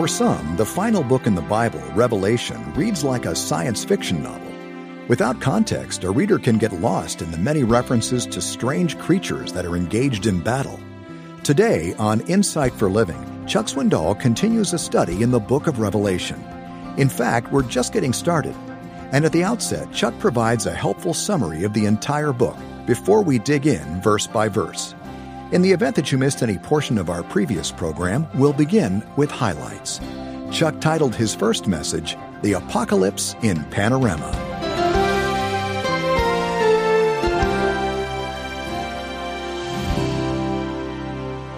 For some, the final book in the Bible, Revelation, reads like a science fiction novel. Without context, a reader can get lost in the many references to strange creatures that are engaged in battle. Today, on Insight for Living, Chuck Swindoll continues a study in the book of Revelation. In fact, we're just getting started. And at the outset, Chuck provides a helpful summary of the entire book before we dig in verse by verse. In the event that you missed any portion of our previous program, we'll begin with highlights. Chuck titled his first message, The Apocalypse in Panorama.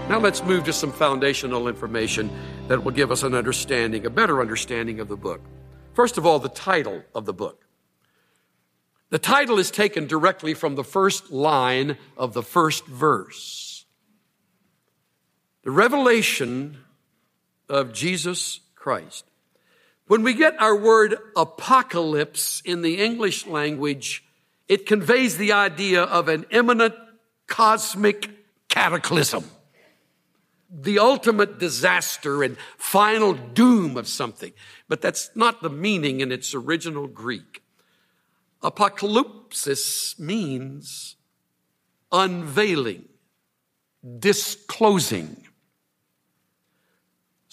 Now let's move to some foundational information that will give us an understanding, a better understanding of the book. First of all, the title of the book. The title is taken directly from the first line of the first verse. The revelation of Jesus Christ. When we get our word apocalypse in the English language, it conveys the idea of an imminent cosmic cataclysm the ultimate disaster and final doom of something. But that's not the meaning in its original Greek. Apocalypsis means unveiling, disclosing.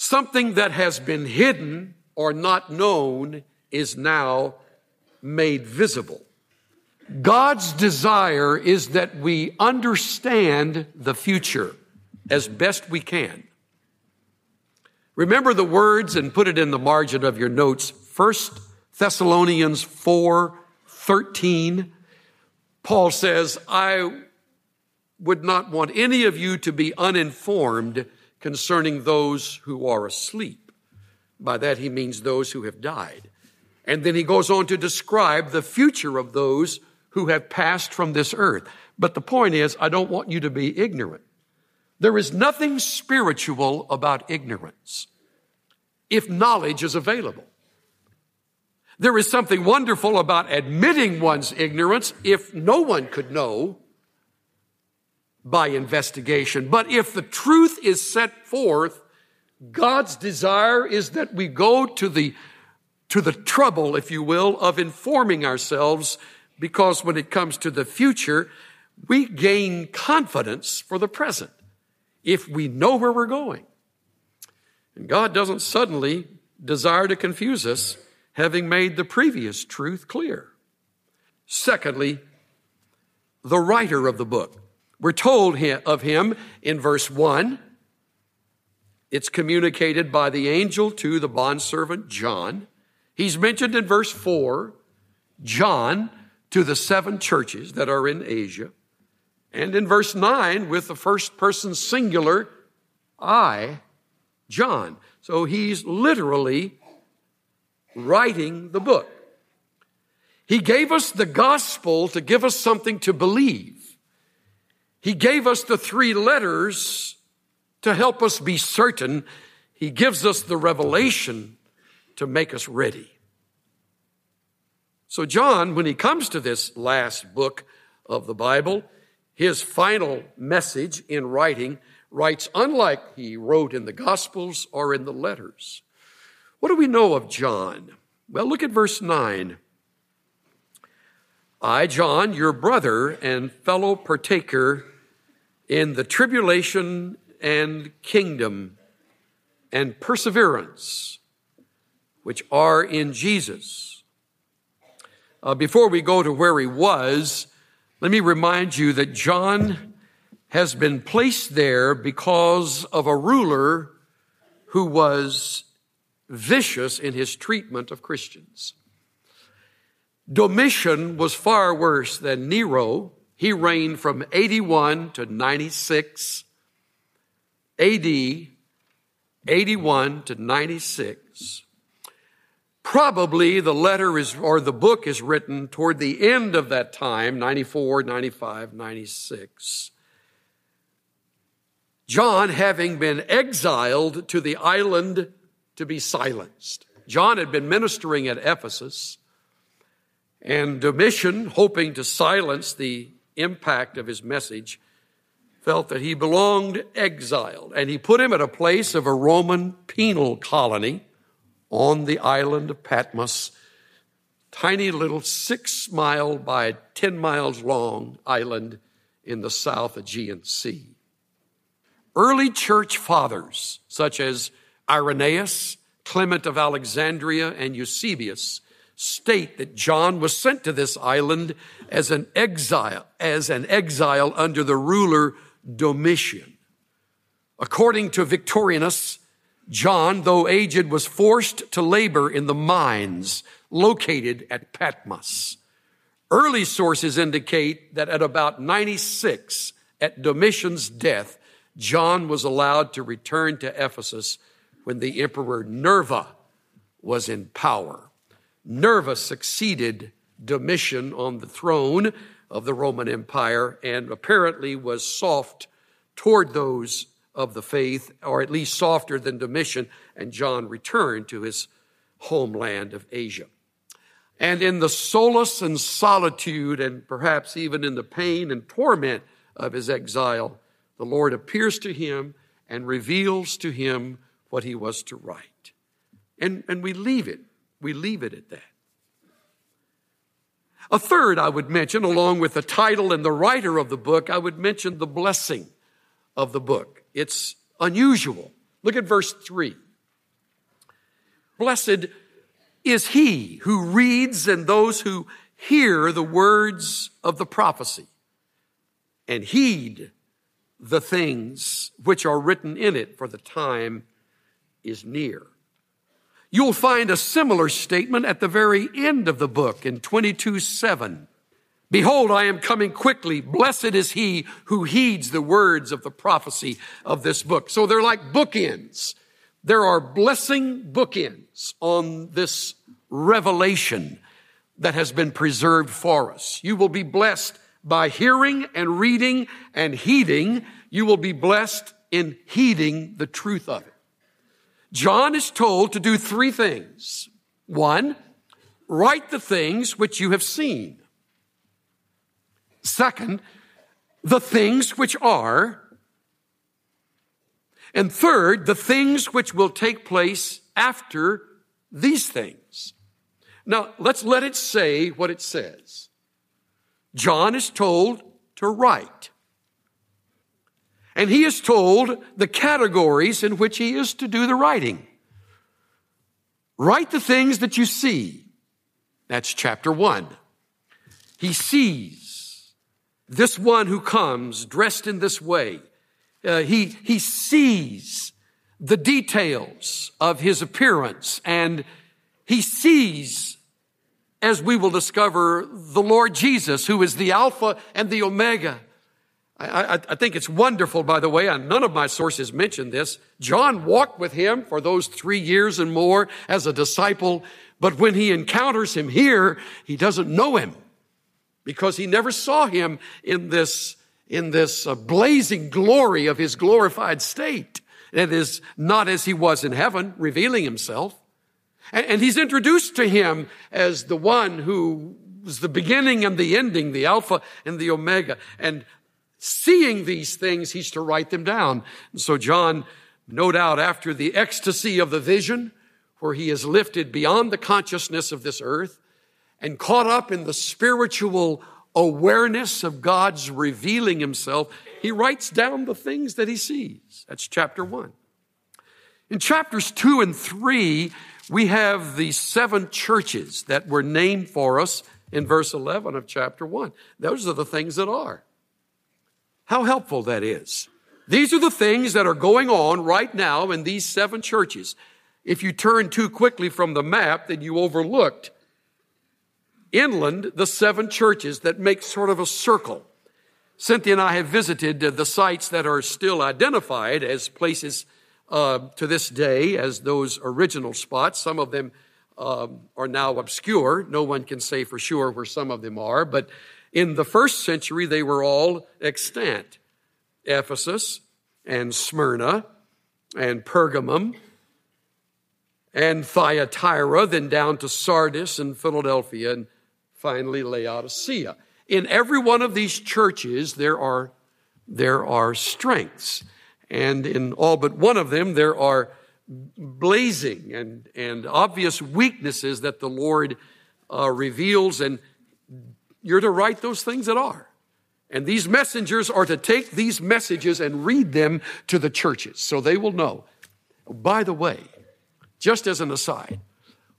Something that has been hidden or not known is now made visible. God's desire is that we understand the future as best we can. Remember the words and put it in the margin of your notes. First Thessalonians 4 13. Paul says, I would not want any of you to be uninformed concerning those who are asleep. By that he means those who have died. And then he goes on to describe the future of those who have passed from this earth. But the point is, I don't want you to be ignorant. There is nothing spiritual about ignorance if knowledge is available. There is something wonderful about admitting one's ignorance if no one could know by investigation. But if the truth is set forth, God's desire is that we go to the, to the trouble, if you will, of informing ourselves because when it comes to the future, we gain confidence for the present if we know where we're going. And God doesn't suddenly desire to confuse us, having made the previous truth clear. Secondly, the writer of the book. We're told of him in verse 1. It's communicated by the angel to the bondservant John. He's mentioned in verse 4, John to the seven churches that are in Asia. And in verse 9, with the first person singular, I, John. So he's literally writing the book. He gave us the gospel to give us something to believe. He gave us the three letters to help us be certain. He gives us the revelation to make us ready. So John, when he comes to this last book of the Bible, his final message in writing writes unlike he wrote in the Gospels or in the letters. What do we know of John? Well, look at verse 9. I, John, your brother and fellow partaker in the tribulation and kingdom and perseverance which are in Jesus. Uh, before we go to where he was, let me remind you that John has been placed there because of a ruler who was vicious in his treatment of Christians. Domitian was far worse than Nero. He reigned from 81 to 96 AD, 81 to 96. Probably the letter is, or the book is written toward the end of that time, 94, 95, 96. John having been exiled to the island to be silenced. John had been ministering at Ephesus, and Domitian, hoping to silence the impact of his message, felt that he belonged exiled, and he put him at a place of a Roman penal colony on the island of Patmos, tiny little six mile by 10 miles long island in the South Aegean Sea. Early church fathers, such as Irenaeus, Clement of Alexandria, and Eusebius, state that John was sent to this island as an exile, as an exile under the ruler Domitian. According to Victorinus, John, though aged, was forced to labor in the mines located at Patmos. Early sources indicate that at about 96, at Domitian's death, John was allowed to return to Ephesus when the emperor Nerva was in power. Nerva succeeded Domitian on the throne of the Roman Empire and apparently was soft toward those of the faith, or at least softer than Domitian, and John returned to his homeland of Asia. And in the solace and solitude, and perhaps even in the pain and torment of his exile, the Lord appears to him and reveals to him what he was to write. And, and we leave it. We leave it at that. A third I would mention, along with the title and the writer of the book, I would mention the blessing of the book. It's unusual. Look at verse 3. Blessed is he who reads and those who hear the words of the prophecy and heed the things which are written in it, for the time is near. You'll find a similar statement at the very end of the book in 22 7. Behold, I am coming quickly. Blessed is he who heeds the words of the prophecy of this book. So they're like bookends. There are blessing bookends on this revelation that has been preserved for us. You will be blessed by hearing and reading and heeding. You will be blessed in heeding the truth of it. John is told to do three things. One, write the things which you have seen. Second, the things which are. And third, the things which will take place after these things. Now, let's let it say what it says. John is told to write. And he is told the categories in which he is to do the writing. Write the things that you see. That's chapter one. He sees this one who comes dressed in this way. Uh, he, he sees the details of his appearance and he sees, as we will discover, the Lord Jesus, who is the Alpha and the Omega, I, I, think it's wonderful, by the way, and none of my sources mention this. John walked with him for those three years and more as a disciple, but when he encounters him here, he doesn't know him because he never saw him in this, in this uh, blazing glory of his glorified state. That is not as he was in heaven, revealing himself. And, and he's introduced to him as the one who was the beginning and the ending, the Alpha and the Omega. And seeing these things, he's to write them down. And so John, no doubt after the ecstasy of the vision, where he is lifted beyond the consciousness of this earth and caught up in the spiritual awareness of God's revealing himself, he writes down the things that he sees. That's chapter one. In chapters two and three, we have the seven churches that were named for us in verse 11 of chapter one. Those are the things that are. How helpful that is. These are the things that are going on right now in these seven churches. If you turn too quickly from the map, then you overlooked inland the seven churches that make sort of a circle. Cynthia and I have visited the sites that are still identified as places uh, to this day as those original spots. Some of them um, are now obscure. No one can say for sure where some of them are, but in the first century, they were all extant Ephesus and Smyrna and Pergamum and Thyatira, then down to Sardis and Philadelphia, and finally Laodicea. In every one of these churches, there are there are strengths. And in all but one of them, there are blazing and, and obvious weaknesses that the Lord uh, reveals, and you're to write those things that are. And these messengers are to take these messages and read them to the churches so they will know. By the way, just as an aside,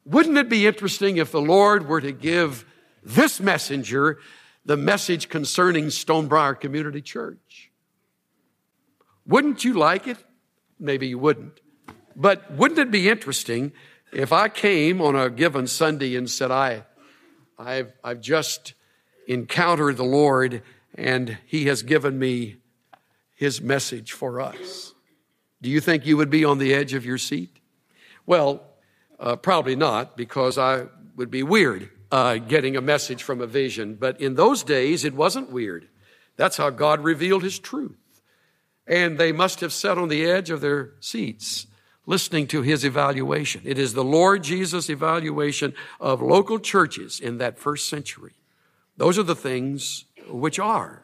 wouldn't it be interesting if the Lord were to give this messenger the message concerning Stonebriar Community Church? Wouldn't you like it? Maybe you wouldn't. But wouldn't it be interesting if I came on a given Sunday and said, I, I've, I've just encountered the Lord and He has given me His message for us? Do you think you would be on the edge of your seat? Well, uh, probably not, because I would be weird uh, getting a message from a vision. But in those days, it wasn't weird. That's how God revealed His truth. And they must have sat on the edge of their seats listening to his evaluation. It is the Lord Jesus' evaluation of local churches in that first century. Those are the things which are.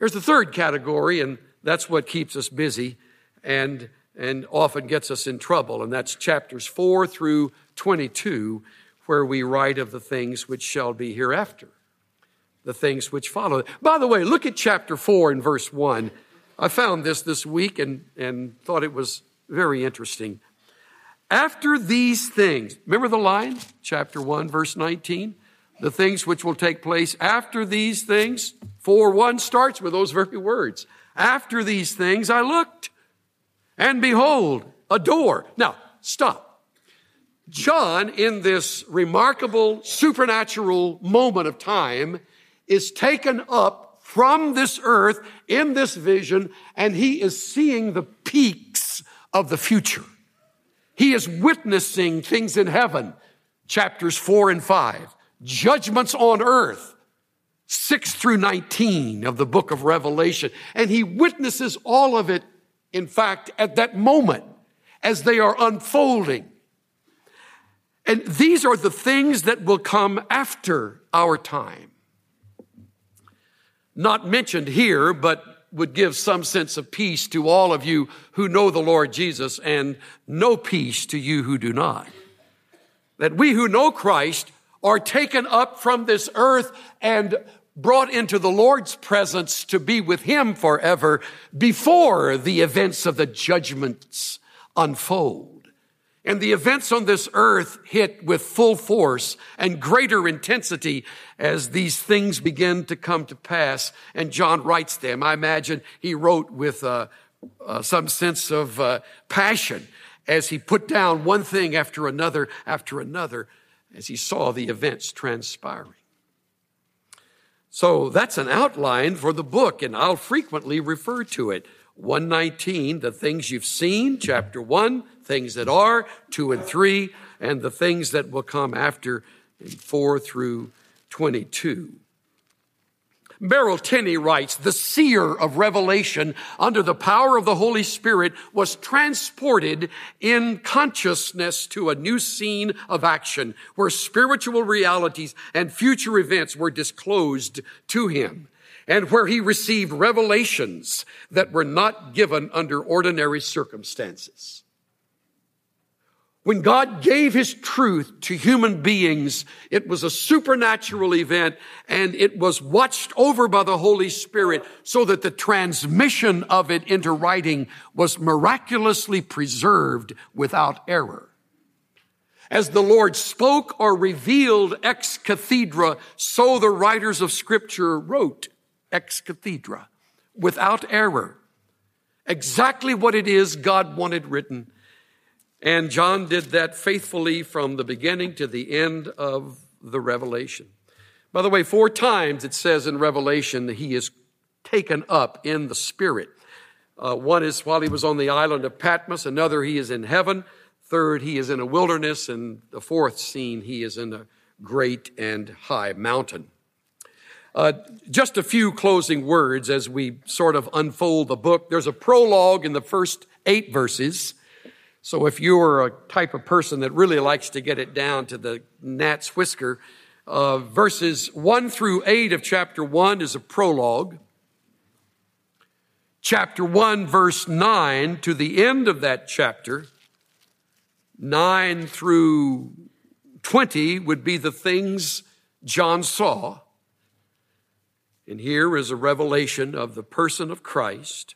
Here's the third category, and that's what keeps us busy and, and often gets us in trouble, and that's chapters 4 through 22, where we write of the things which shall be hereafter, the things which follow. By the way, look at chapter 4 and verse 1. I found this this week and, and thought it was very interesting. After these things, remember the line, chapter 1, verse 19? The things which will take place after these things. 4 1 starts with those very words. After these things I looked, and behold, a door. Now, stop. John, in this remarkable supernatural moment of time, is taken up from this earth in this vision, and he is seeing the peaks of the future. He is witnessing things in heaven, chapters four and five, judgments on earth, 6 through 19 of the book of Revelation. And he witnesses all of it, in fact, at that moment as they are unfolding. And these are the things that will come after our time. Not mentioned here, but would give some sense of peace to all of you who know the Lord Jesus and no peace to you who do not. That we who know Christ are taken up from this earth and brought into the Lord's presence to be with Him forever before the events of the judgments unfold. And the events on this earth hit with full force and greater intensity as these things begin to come to pass. And John writes them. I imagine he wrote with uh, uh, some sense of uh, passion as he put down one thing after another after another as he saw the events transpiring. So that's an outline for the book, and I'll frequently refer to it. 119, the things you've seen, chapter 1, things that are, 2 and 3, and the things that will come after in 4 through 22. Merrill Tenney writes, the seer of revelation under the power of the Holy Spirit was transported in consciousness to a new scene of action where spiritual realities and future events were disclosed to him and where he received revelations that were not given under ordinary circumstances. When God gave his truth to human beings, it was a supernatural event and it was watched over by the Holy Spirit so that the transmission of it into writing was miraculously preserved without error. As the Lord spoke or revealed ex cathedra, so the writers of scripture wrote ex cathedra, without error. Exactly what it is God wanted written. And John did that faithfully from the beginning to the end of the revelation. By the way, four times it says in Revelation that he is taken up in the Spirit. Uh, one is while he was on the island of Patmos, another, he is in heaven. Third, he is in a wilderness. And the fourth scene, he is in a great and high mountain. Uh, just a few closing words as we sort of unfold the book. There's a prologue in the first eight verses. So if you're a type of person that really likes to get it down to the gnat's whisker, uh, verses one through eight of chapter one is a prologue. chapter 1, verse 9 to the end of that chapter, 9 through 20 would be the things John saw. And here is a revelation of the person of Christ.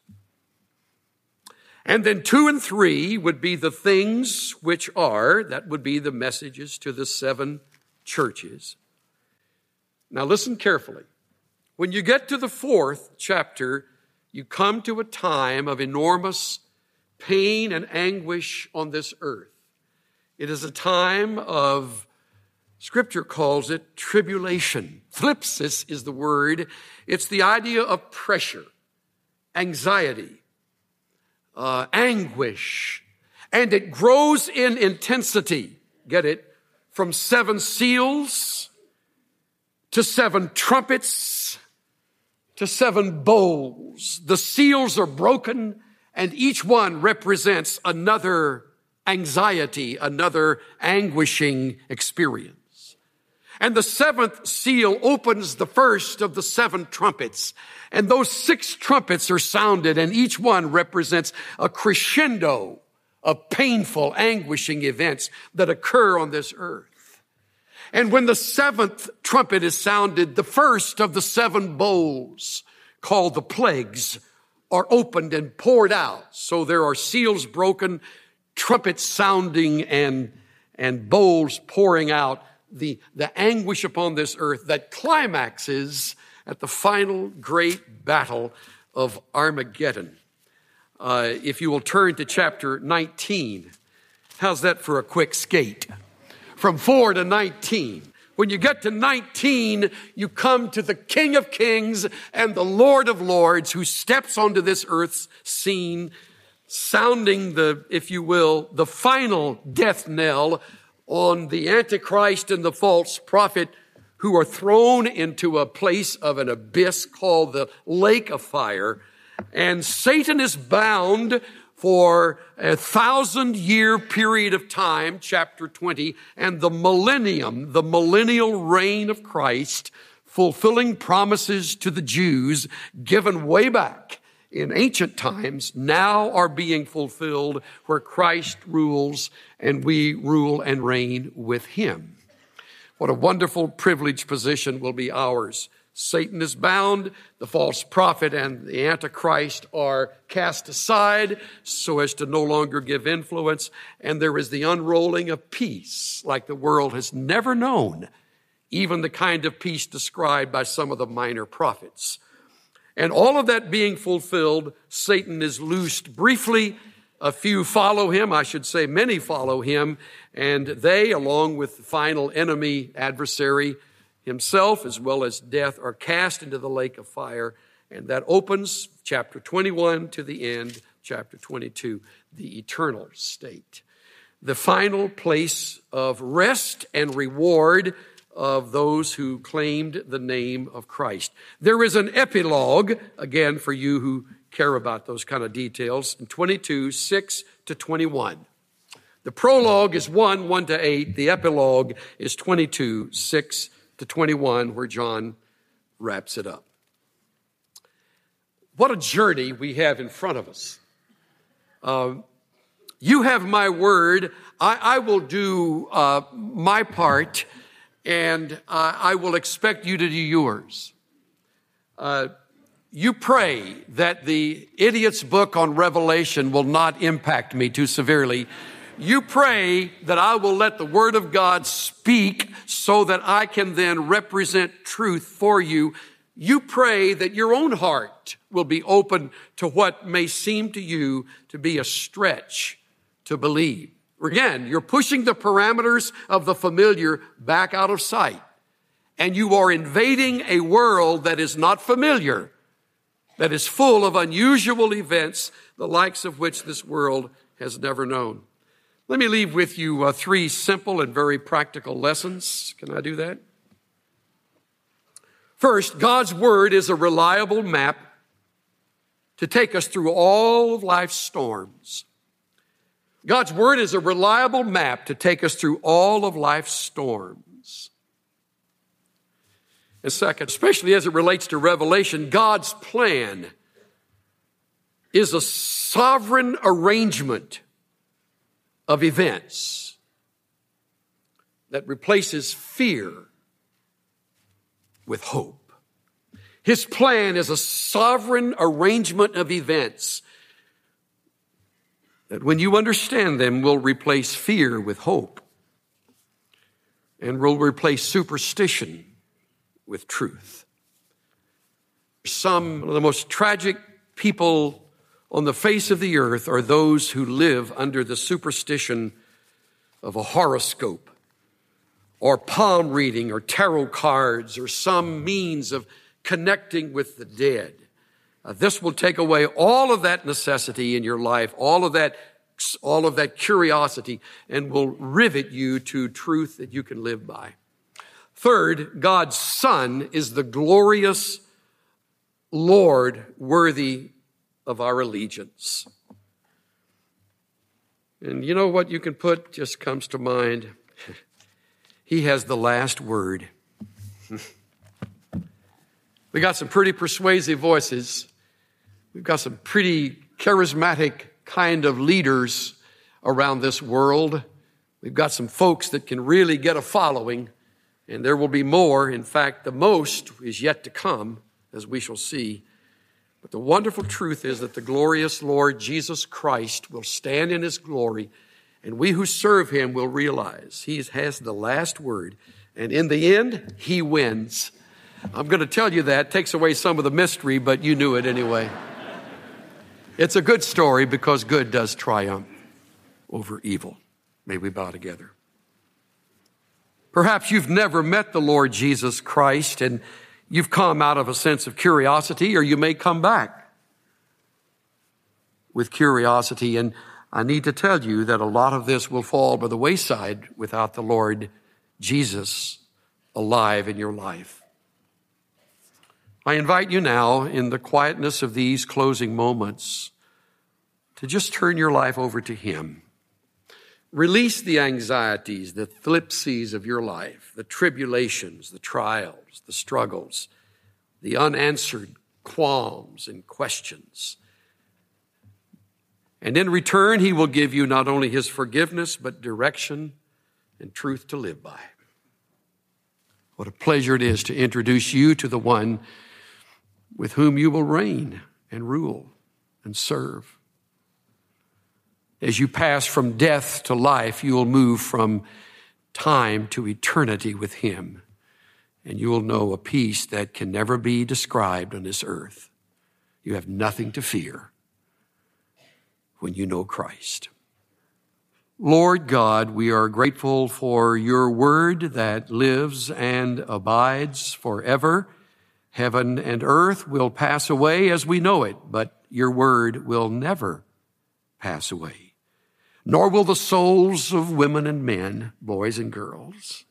And then two and three would be the things which are, that would be the messages to the seven churches. Now listen carefully. When you get to the fourth chapter, you come to a time of enormous pain and anguish on this earth. It is a time of, scripture calls it tribulation. Thlipsis is the word. It's the idea of pressure, anxiety, uh, anguish, and it grows in intensity. Get it? From seven seals to seven trumpets to seven bowls. The seals are broken and each one represents another anxiety, another anguishing experience. And the seventh seal opens the first of the seven trumpets. And those six trumpets are sounded and each one represents a crescendo of painful, anguishing events that occur on this earth. And when the seventh trumpet is sounded, the first of the seven bowls called the plagues are opened and poured out. So there are seals broken, trumpets sounding and, and bowls pouring out the, the anguish upon this earth that climaxes at the final great battle of Armageddon. Uh, if you will turn to chapter 19, how's that for a quick skate? From 4 to 19. When you get to 19, you come to the King of Kings and the Lord of Lords who steps onto this earth's scene, sounding the, if you will, the final death knell on the Antichrist and the false prophet who are thrown into a place of an abyss called the lake of fire. And Satan is bound for a thousand year period of time, chapter 20, and the millennium, the millennial reign of Christ, fulfilling promises to the Jews given way back in ancient times now are being fulfilled where Christ rules and we rule and reign with him. What a wonderful privileged position will be ours. Satan is bound, the false prophet and the antichrist are cast aside so as to no longer give influence, and there is the unrolling of peace like the world has never known, even the kind of peace described by some of the minor prophets. And all of that being fulfilled, Satan is loosed briefly. A few follow him, I should say many follow him, and they, along with the final enemy adversary himself, as well as death, are cast into the lake of fire. And that opens chapter 21 to the end, chapter 22, the eternal state. The final place of rest and reward of those who claimed the name of Christ. There is an epilogue, again, for you who care about those kind of details, in 22, 6 to 21. The prologue is 1, 1 to 8. The epilogue is 22, 6 to 21, where John wraps it up. What a journey we have in front of us. Uh, you have my word. I, I will do uh, my part and uh, I will expect you to do yours. Uh, you pray that the idiot's book on Revelation will not impact me too severely. You pray that I will let the Word of God speak so that I can then represent truth for you. You pray that your own heart will be open to what may seem to you to be a stretch to believe. Again, you're pushing the parameters of the familiar back out of sight. And you are invading a world that is not familiar, that is full of unusual events, the likes of which this world has never known. Let me leave with you uh, three simple and very practical lessons. Can I do that? First, God's Word is a reliable map to take us through all of life's storms. God's Word is a reliable map to take us through all of life's storms. And second, especially as it relates to Revelation, God's plan is a sovereign arrangement of events that replaces fear with hope. His plan is a sovereign arrangement of events that when you understand them will replace fear with hope and will replace superstition with truth. Some of the most tragic people on the face of the earth are those who live under the superstition of a horoscope or palm reading or tarot cards or some means of connecting with the dead. Uh, this will take away all of that necessity in your life, all of that, all of that curiosity, and will rivet you to truth that you can live by. Third, God's Son is the glorious Lord worthy of our allegiance. And you know what you can put just comes to mind? he has the last word. we got some pretty persuasive voices. We've got some pretty charismatic kind of leaders around this world. We've got some folks that can really get a following, and there will be more. In fact, the most is yet to come as we shall see. But the wonderful truth is that the glorious Lord Jesus Christ will stand in his glory, and we who serve him will realize he has the last word. And in the end, he wins. I'm going to tell you that. takes away some of the mystery, but you knew it anyway. It's a good story because good does triumph over evil. May we bow together. Perhaps you've never met the Lord Jesus Christ and You've come out of a sense of curiosity, or you may come back with curiosity. And I need to tell you that a lot of this will fall by the wayside without the Lord Jesus alive in your life. I invite you now, in the quietness of these closing moments, to just turn your life over to Him. Release the anxieties, the thlipsies of your life, the tribulations, the trials, the struggles, the unanswered qualms and questions. And in return, He will give you not only His forgiveness, but direction and truth to live by. What a pleasure it is to introduce you to the one with whom you will reign and rule and serve. As you pass from death to life, you will move from time to eternity with Him. And you will know a peace that can never be described on this earth. You have nothing to fear when you know Christ. Lord God, we are grateful for your word that lives and abides forever. Heaven and earth will pass away as we know it, but your word will never pass away nor will the souls of women and men, boys and girls.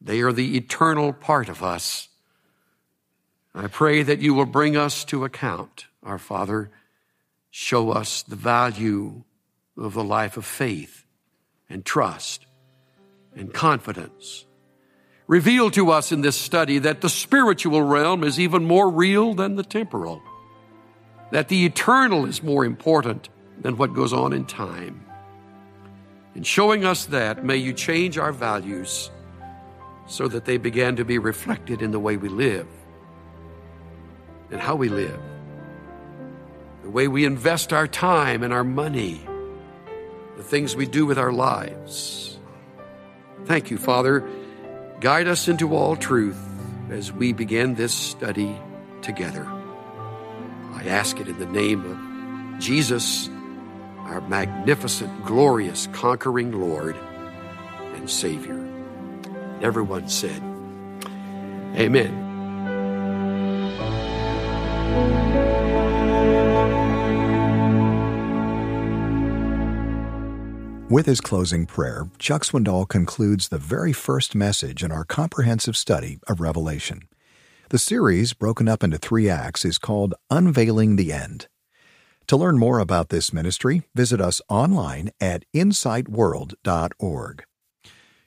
They are the eternal part of us. I pray that you will bring us to account, our Father. Show us the value of the life of faith and trust and confidence. Reveal to us in this study that the spiritual realm is even more real than the temporal, that the eternal is more important than what goes on in time. In showing us that, may you change our values so that they begin to be reflected in the way we live and how we live, the way we invest our time and our money, the things we do with our lives. Thank you, Father. Guide us into all truth as we begin this study together. I ask it in the name of Jesus our magnificent, glorious, conquering Lord and Savior. Everyone said, Amen. With his closing prayer, Chuck Swindoll concludes the very first message in our comprehensive study of Revelation. The series, broken up into three acts, is called Unveiling the End. To learn more about this ministry, visit us online at insightworld.org.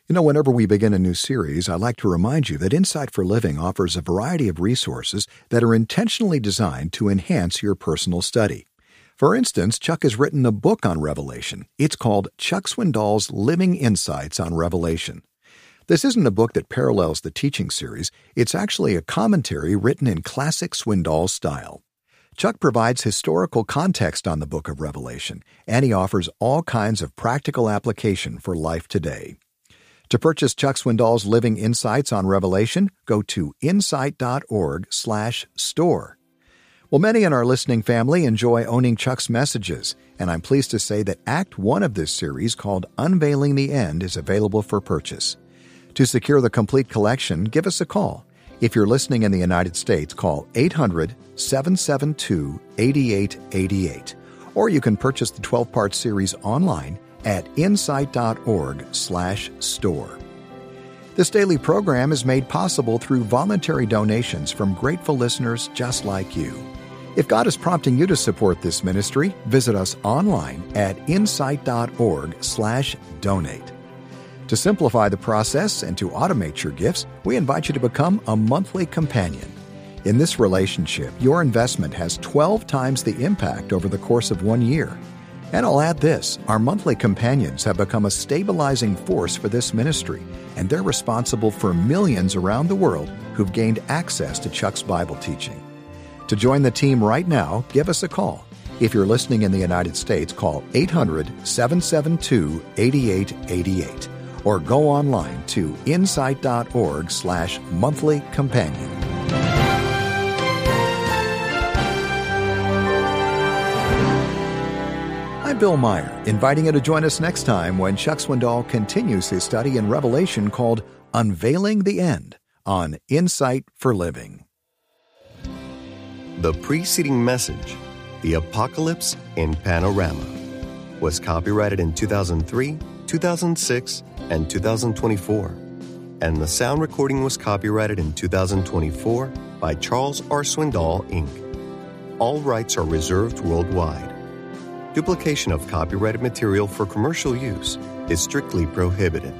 You know, whenever we begin a new series, I like to remind you that Insight for Living offers a variety of resources that are intentionally designed to enhance your personal study. For instance, Chuck has written a book on Revelation. It's called Chuck Swindoll's Living Insights on Revelation. This isn't a book that parallels the teaching series, it's actually a commentary written in classic Swindoll style. Chuck provides historical context on the book of Revelation, and he offers all kinds of practical application for life today. To purchase Chuck Swindoll's Living Insights on Revelation, go to insight.org/store. Well, many in our listening family enjoy owning Chuck's messages, and I'm pleased to say that Act 1 of this series called Unveiling the End is available for purchase. To secure the complete collection, give us a call. If you're listening in the United States, call 800 772 8888. Or you can purchase the 12 part series online at insight.org/store. This daily program is made possible through voluntary donations from grateful listeners just like you. If God is prompting you to support this ministry, visit us online at insight.org/donate. To simplify the process and to automate your gifts, we invite you to become a monthly companion. In this relationship, your investment has 12 times the impact over the course of one year. And I'll add this our monthly companions have become a stabilizing force for this ministry, and they're responsible for millions around the world who've gained access to Chuck's Bible teaching. To join the team right now, give us a call. If you're listening in the United States, call 800 772 8888 or go online to insight.org slash monthly companion. I'm Bill Meyer, inviting you to join us next time when Chuck Swindoll continues his study in Revelation called Unveiling the End on Insight for Living. The preceding message, The Apocalypse in Panorama, was copyrighted in 2003, 2006, and 2024, and the sound recording was copyrighted in 2024 by Charles R. Swindoll, Inc. All rights are reserved worldwide. Duplication of copyrighted material for commercial use is strictly prohibited.